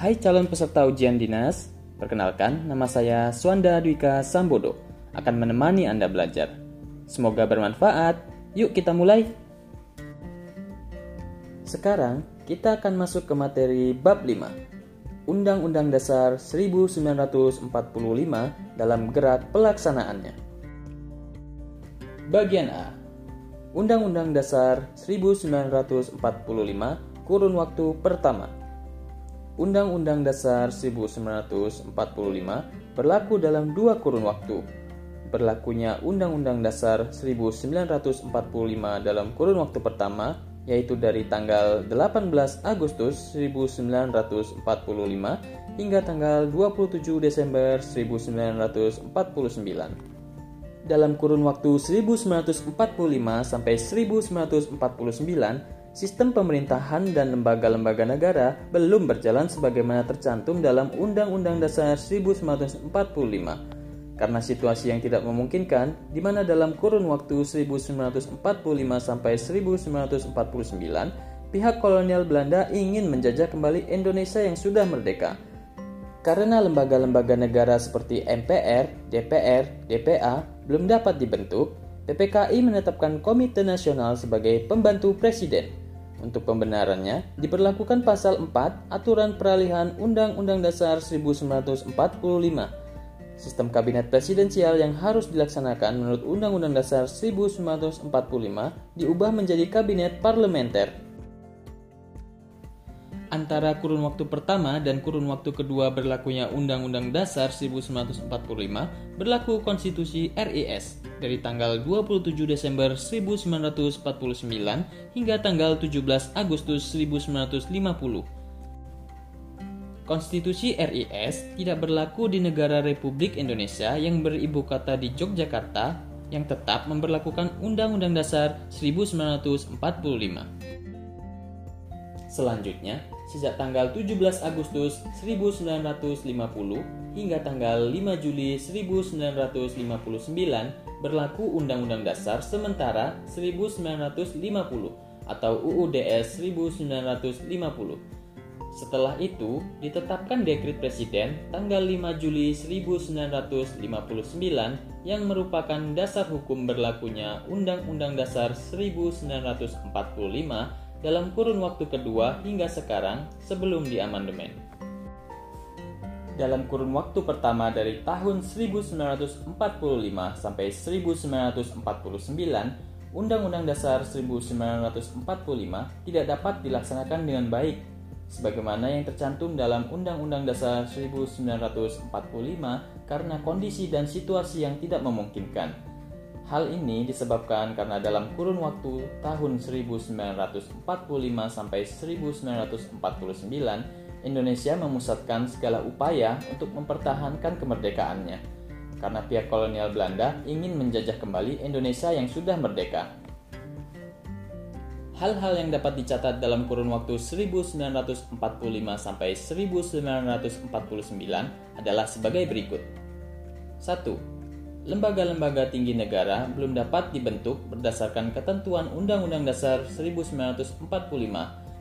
Hai calon peserta ujian dinas, perkenalkan nama saya Swanda Dwika Sambodo akan menemani Anda belajar. Semoga bermanfaat. Yuk kita mulai. Sekarang kita akan masuk ke materi bab 5. Undang-Undang Dasar 1945 dalam gerak pelaksanaannya. Bagian A. Undang-Undang Dasar 1945 kurun waktu pertama Undang-Undang Dasar 1945 berlaku dalam dua kurun waktu. Berlakunya Undang-Undang Dasar 1945 dalam kurun waktu pertama yaitu dari tanggal 18 Agustus 1945 hingga tanggal 27 Desember 1949. Dalam kurun waktu 1945 sampai 1949, sistem pemerintahan dan lembaga-lembaga negara belum berjalan sebagaimana tercantum dalam Undang-Undang Dasar 1945 karena situasi yang tidak memungkinkan di mana dalam kurun waktu 1945 sampai 1949 pihak kolonial Belanda ingin menjajah kembali Indonesia yang sudah merdeka. Karena lembaga-lembaga negara seperti MPR, DPR, DPA belum dapat dibentuk, PPKI menetapkan Komite Nasional sebagai pembantu presiden. Untuk pembenarannya, diperlakukan pasal 4 Aturan Peralihan Undang-Undang Dasar 1945. Sistem kabinet presidensial yang harus dilaksanakan menurut Undang-Undang Dasar 1945 diubah menjadi kabinet parlementer antara kurun waktu pertama dan kurun waktu kedua berlakunya Undang-Undang Dasar 1945 berlaku Konstitusi RIS dari tanggal 27 Desember 1949 hingga tanggal 17 Agustus 1950. Konstitusi RIS tidak berlaku di negara Republik Indonesia yang beribu kota di Yogyakarta yang tetap memperlakukan Undang-Undang Dasar 1945. Selanjutnya, sejak tanggal 17 Agustus 1950 hingga tanggal 5 Juli 1959 berlaku Undang-Undang Dasar sementara 1950 atau UUDS 1950. Setelah itu, ditetapkan dekrit presiden tanggal 5 Juli 1959 yang merupakan dasar hukum berlakunya Undang-Undang Dasar 1945 dalam kurun waktu kedua hingga sekarang sebelum diamandemen. Dalam kurun waktu pertama dari tahun 1945 sampai 1949, Undang-Undang Dasar 1945 tidak dapat dilaksanakan dengan baik sebagaimana yang tercantum dalam Undang-Undang Dasar 1945 karena kondisi dan situasi yang tidak memungkinkan Hal ini disebabkan karena dalam kurun waktu tahun 1945 sampai 1949, Indonesia memusatkan segala upaya untuk mempertahankan kemerdekaannya. Karena pihak kolonial Belanda ingin menjajah kembali Indonesia yang sudah merdeka. Hal-hal yang dapat dicatat dalam kurun waktu 1945 sampai 1949 adalah sebagai berikut. 1 lembaga-lembaga tinggi negara belum dapat dibentuk berdasarkan ketentuan Undang-Undang Dasar 1945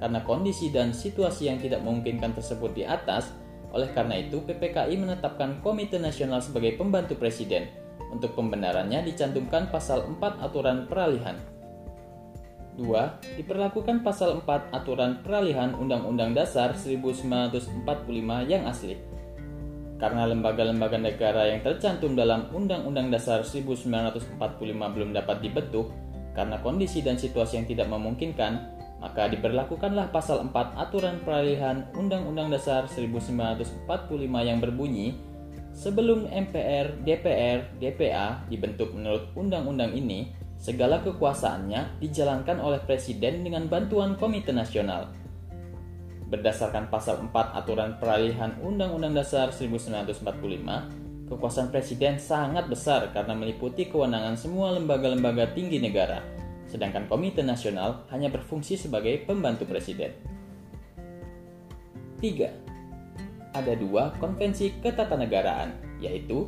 karena kondisi dan situasi yang tidak memungkinkan tersebut di atas. Oleh karena itu, PPKI menetapkan Komite Nasional sebagai pembantu presiden. Untuk pembenarannya dicantumkan pasal 4 aturan peralihan. 2. Diperlakukan pasal 4 aturan peralihan Undang-Undang Dasar 1945 yang asli karena lembaga-lembaga negara yang tercantum dalam Undang-Undang Dasar 1945 belum dapat dibentuk karena kondisi dan situasi yang tidak memungkinkan, maka diberlakukanlah pasal 4 aturan peralihan Undang-Undang Dasar 1945 yang berbunyi sebelum MPR, DPR, DPA dibentuk menurut undang-undang ini, segala kekuasaannya dijalankan oleh presiden dengan bantuan Komite Nasional Berdasarkan pasal 4 aturan peralihan Undang-Undang Dasar 1945, kekuasaan presiden sangat besar karena meliputi kewenangan semua lembaga-lembaga tinggi negara, sedangkan Komite Nasional hanya berfungsi sebagai pembantu presiden. 3. Ada dua konvensi ketatanegaraan, yaitu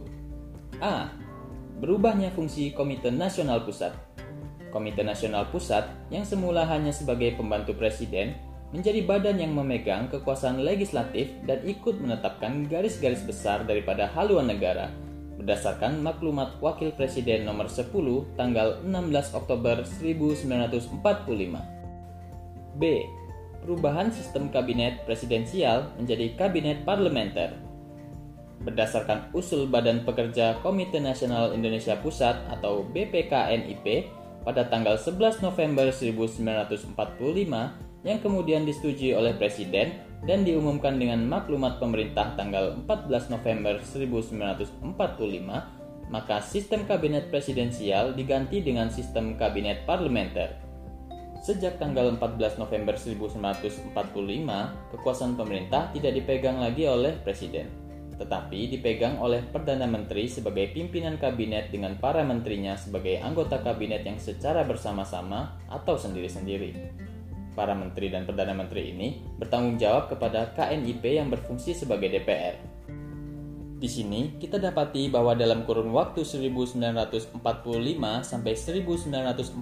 A. Berubahnya fungsi Komite Nasional Pusat. Komite Nasional Pusat yang semula hanya sebagai pembantu presiden menjadi badan yang memegang kekuasaan legislatif dan ikut menetapkan garis-garis besar daripada haluan negara berdasarkan maklumat Wakil Presiden nomor 10 tanggal 16 Oktober 1945. B. Perubahan sistem kabinet presidensial menjadi kabinet parlementer. Berdasarkan usul Badan Pekerja Komite Nasional Indonesia Pusat atau BPKNIP pada tanggal 11 November 1945 yang kemudian disetujui oleh Presiden dan diumumkan dengan maklumat pemerintah tanggal 14 November 1945, maka sistem kabinet presidensial diganti dengan sistem kabinet parlementer. Sejak tanggal 14 November 1945, kekuasaan pemerintah tidak dipegang lagi oleh presiden, tetapi dipegang oleh Perdana Menteri sebagai pimpinan kabinet dengan para menterinya sebagai anggota kabinet yang secara bersama-sama atau sendiri-sendiri. Para menteri dan perdana menteri ini bertanggung jawab kepada KNIP yang berfungsi sebagai DPR. Di sini kita dapati bahwa dalam kurun waktu 1945 sampai 1949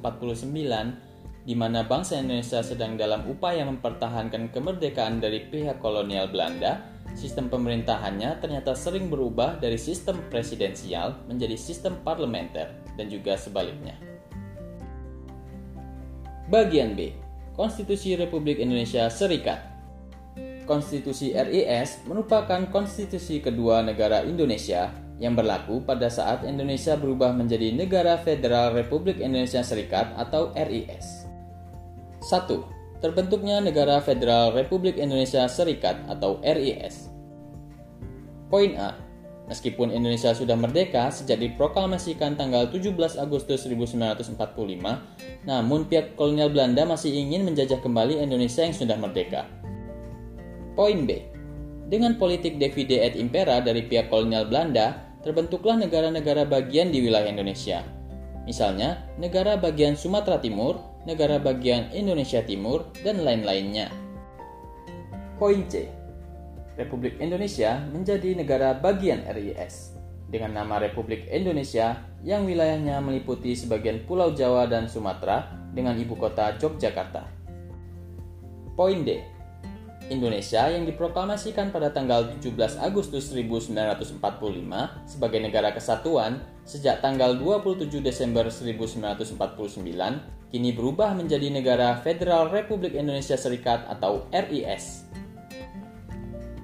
di mana bangsa Indonesia sedang dalam upaya mempertahankan kemerdekaan dari pihak kolonial Belanda, sistem pemerintahannya ternyata sering berubah dari sistem presidensial menjadi sistem parlementer dan juga sebaliknya. Bagian B Konstitusi Republik Indonesia Serikat. Konstitusi RIS merupakan konstitusi kedua negara Indonesia yang berlaku pada saat Indonesia berubah menjadi Negara Federal Republik Indonesia Serikat atau RIS. 1. Terbentuknya Negara Federal Republik Indonesia Serikat atau RIS. Poin A Meskipun Indonesia sudah merdeka sejak diproklamasikan tanggal 17 Agustus 1945, namun pihak kolonial Belanda masih ingin menjajah kembali Indonesia yang sudah merdeka. Poin B. Dengan politik divide et impera dari pihak kolonial Belanda, terbentuklah negara-negara bagian di wilayah Indonesia. Misalnya, negara bagian Sumatera Timur, negara bagian Indonesia Timur, dan lain-lainnya. Poin C Republik Indonesia menjadi negara bagian RIS dengan nama Republik Indonesia yang wilayahnya meliputi sebagian Pulau Jawa dan Sumatera dengan ibu kota Yogyakarta. Poin D. Indonesia yang diproklamasikan pada tanggal 17 Agustus 1945 sebagai negara kesatuan sejak tanggal 27 Desember 1949 kini berubah menjadi negara Federal Republik Indonesia Serikat atau RIS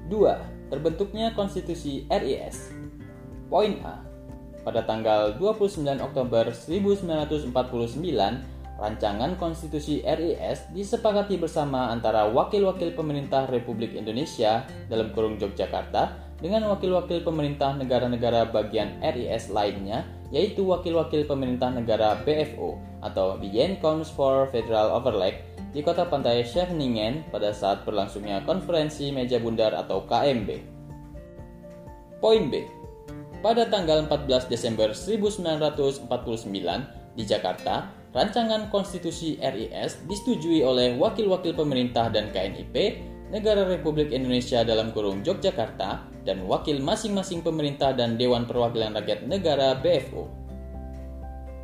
2. Terbentuknya Konstitusi RIS Poin A Pada tanggal 29 Oktober 1949, rancangan Konstitusi RIS disepakati bersama antara wakil-wakil pemerintah Republik Indonesia dalam kurung Yogyakarta dengan wakil-wakil pemerintah negara-negara bagian RIS lainnya yaitu wakil-wakil pemerintah negara BFO atau Bien Comes for Federal Overleg di kota pantai Scheveningen pada saat berlangsungnya konferensi meja bundar atau KMB. Poin B. Pada tanggal 14 Desember 1949 di Jakarta, rancangan konstitusi RIS disetujui oleh wakil-wakil pemerintah dan KNIP, Negara Republik Indonesia dalam kurung Yogyakarta, dan wakil masing-masing pemerintah dan Dewan Perwakilan Rakyat Negara BFO.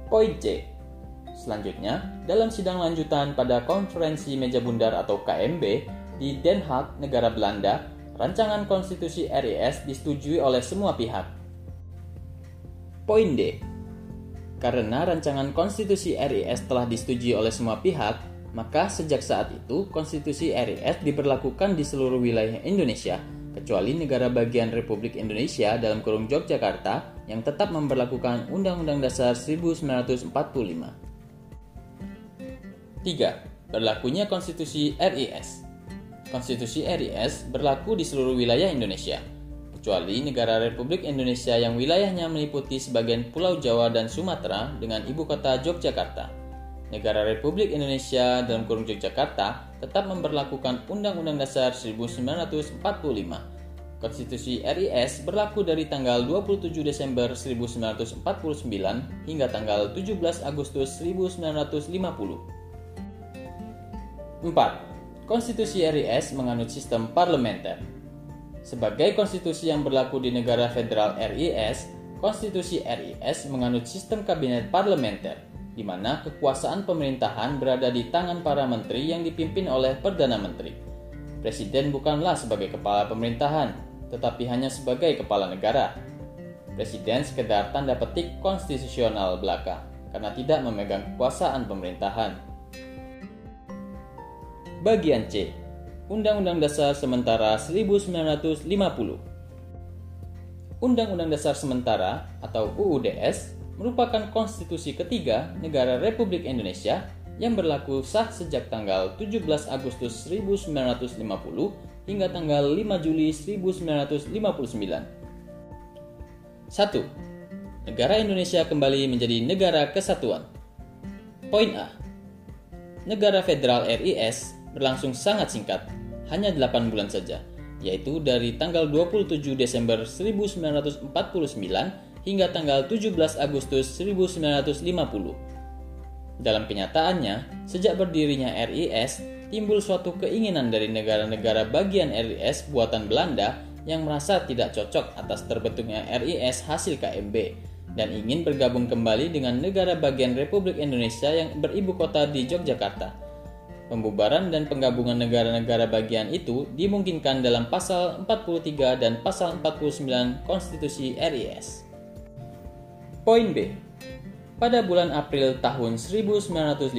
Poin C Selanjutnya, dalam sidang lanjutan pada konferensi meja bundar atau KMB di Den Haag, negara Belanda, rancangan konstitusi RIS disetujui oleh semua pihak. Poin D. Karena rancangan konstitusi RIS telah disetujui oleh semua pihak, maka sejak saat itu konstitusi RIS diberlakukan di seluruh wilayah Indonesia, kecuali negara bagian Republik Indonesia dalam kurung Yogyakarta yang tetap memperlakukan Undang-Undang Dasar 1945. 3. Berlakunya Konstitusi RIS Konstitusi RIS berlaku di seluruh wilayah Indonesia, kecuali negara Republik Indonesia yang wilayahnya meliputi sebagian Pulau Jawa dan Sumatera dengan ibu kota Yogyakarta. Negara Republik Indonesia dalam kurung Yogyakarta tetap memperlakukan Undang-Undang Dasar 1945. Konstitusi RIS berlaku dari tanggal 27 Desember 1949 hingga tanggal 17 Agustus 1950. 4. Konstitusi RIS menganut sistem parlementer. Sebagai konstitusi yang berlaku di negara federal RIS, konstitusi RIS menganut sistem kabinet parlementer, di mana kekuasaan pemerintahan berada di tangan para menteri yang dipimpin oleh Perdana Menteri. Presiden bukanlah sebagai kepala pemerintahan, tetapi hanya sebagai kepala negara. Presiden sekedar tanda petik konstitusional belaka karena tidak memegang kekuasaan pemerintahan. Bagian C. Undang-Undang Dasar Sementara 1950 Undang-Undang Dasar Sementara atau UUDS merupakan konstitusi ketiga negara Republik Indonesia yang berlaku sah sejak tanggal 17 Agustus 1950 hingga tanggal 5 Juli 1959. 1. Negara Indonesia kembali menjadi negara kesatuan. Poin A. Negara Federal RIS berlangsung sangat singkat, hanya 8 bulan saja yaitu dari tanggal 27 Desember 1949 hingga tanggal 17 Agustus 1950. Dalam kenyataannya, sejak berdirinya RIS, timbul suatu keinginan dari negara-negara bagian RIS buatan Belanda yang merasa tidak cocok atas terbentuknya RIS hasil KMB dan ingin bergabung kembali dengan negara bagian Republik Indonesia yang beribu kota di Yogyakarta Pembubaran dan penggabungan negara-negara bagian itu dimungkinkan dalam pasal 43 dan pasal 49 Konstitusi RIS. Poin B. Pada bulan April tahun 1950,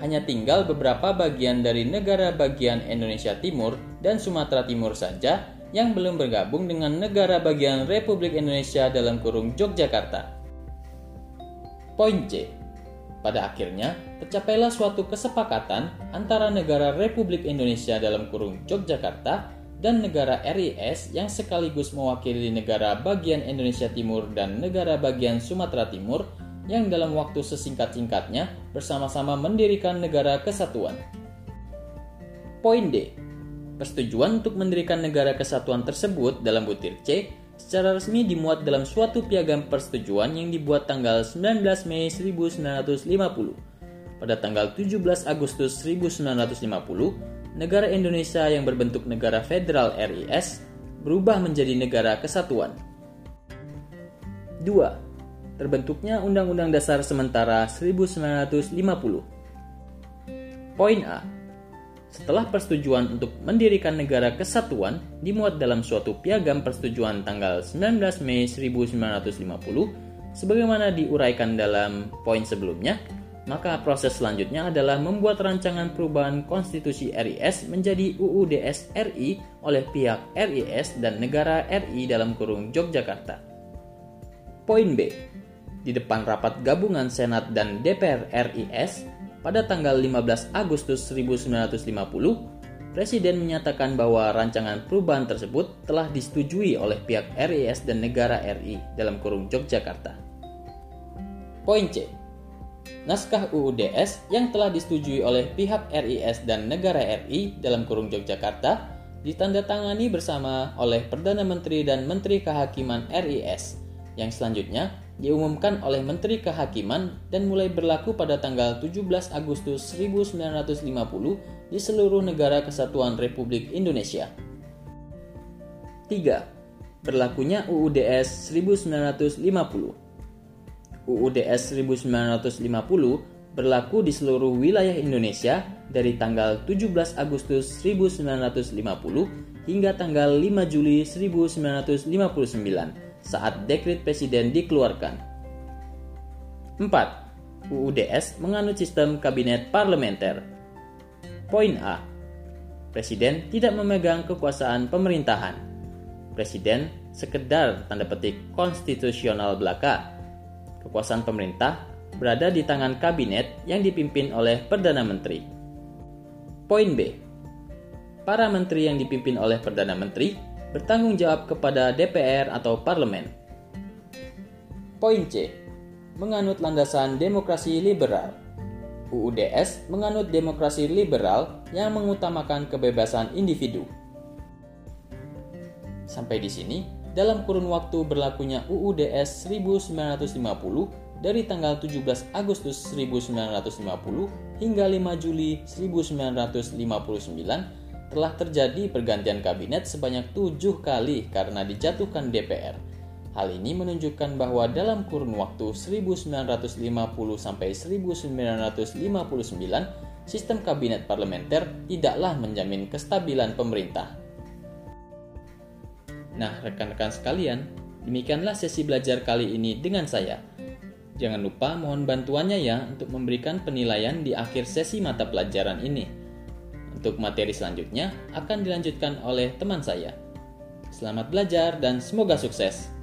hanya tinggal beberapa bagian dari negara bagian Indonesia Timur dan Sumatera Timur saja yang belum bergabung dengan negara bagian Republik Indonesia dalam kurung Yogyakarta. Poin C pada akhirnya, tercapailah suatu kesepakatan antara negara Republik Indonesia dalam kurung Yogyakarta dan negara RIS yang sekaligus mewakili negara bagian Indonesia Timur dan negara bagian Sumatera Timur yang dalam waktu sesingkat-singkatnya bersama-sama mendirikan negara kesatuan. Poin D. Persetujuan untuk mendirikan negara kesatuan tersebut dalam butir C secara resmi dimuat dalam suatu piagam persetujuan yang dibuat tanggal 19 Mei 1950. Pada tanggal 17 Agustus 1950, negara Indonesia yang berbentuk negara federal RIS berubah menjadi negara kesatuan. 2. Terbentuknya Undang-Undang Dasar Sementara 1950. Poin A setelah persetujuan untuk mendirikan negara kesatuan dimuat dalam suatu piagam persetujuan tanggal 19 Mei 1950 sebagaimana diuraikan dalam poin sebelumnya, maka proses selanjutnya adalah membuat rancangan perubahan konstitusi RIS menjadi UUDS RI oleh pihak RIS dan negara RI dalam kurung Yogyakarta. Poin B. Di depan rapat gabungan Senat dan DPR RIS, pada tanggal 15 Agustus 1950, Presiden menyatakan bahwa rancangan perubahan tersebut telah disetujui oleh pihak RIS dan negara RI dalam kurung Yogyakarta. Poin C. Naskah UUDS yang telah disetujui oleh pihak RIS dan negara RI dalam kurung Yogyakarta ditandatangani bersama oleh Perdana Menteri dan Menteri Kehakiman RIS yang selanjutnya diumumkan oleh Menteri Kehakiman dan mulai berlaku pada tanggal 17 Agustus 1950 di seluruh negara kesatuan Republik Indonesia. 3. Berlakunya UUDS 1950 UUDS 1950 berlaku di seluruh wilayah Indonesia dari tanggal 17 Agustus 1950 hingga tanggal 5 Juli 1959 saat dekret presiden dikeluarkan. 4. UUDS menganut sistem kabinet parlementer. Poin A. Presiden tidak memegang kekuasaan pemerintahan. Presiden sekedar tanda petik konstitusional belaka. Kekuasaan pemerintah berada di tangan kabinet yang dipimpin oleh Perdana Menteri. Poin B. Para menteri yang dipimpin oleh Perdana Menteri bertanggung jawab kepada DPR atau parlemen. Poin C. Menganut landasan demokrasi liberal. UUDS menganut demokrasi liberal yang mengutamakan kebebasan individu. Sampai di sini, dalam kurun waktu berlakunya UUDS 1950 dari tanggal 17 Agustus 1950 hingga 5 Juli 1959 telah terjadi pergantian kabinet sebanyak tujuh kali karena dijatuhkan DPR. Hal ini menunjukkan bahwa dalam kurun waktu 1950 sampai 1959, sistem kabinet parlementer tidaklah menjamin kestabilan pemerintah. Nah, rekan-rekan sekalian, demikianlah sesi belajar kali ini dengan saya. Jangan lupa mohon bantuannya ya untuk memberikan penilaian di akhir sesi mata pelajaran ini. Untuk materi selanjutnya akan dilanjutkan oleh teman saya. Selamat belajar dan semoga sukses.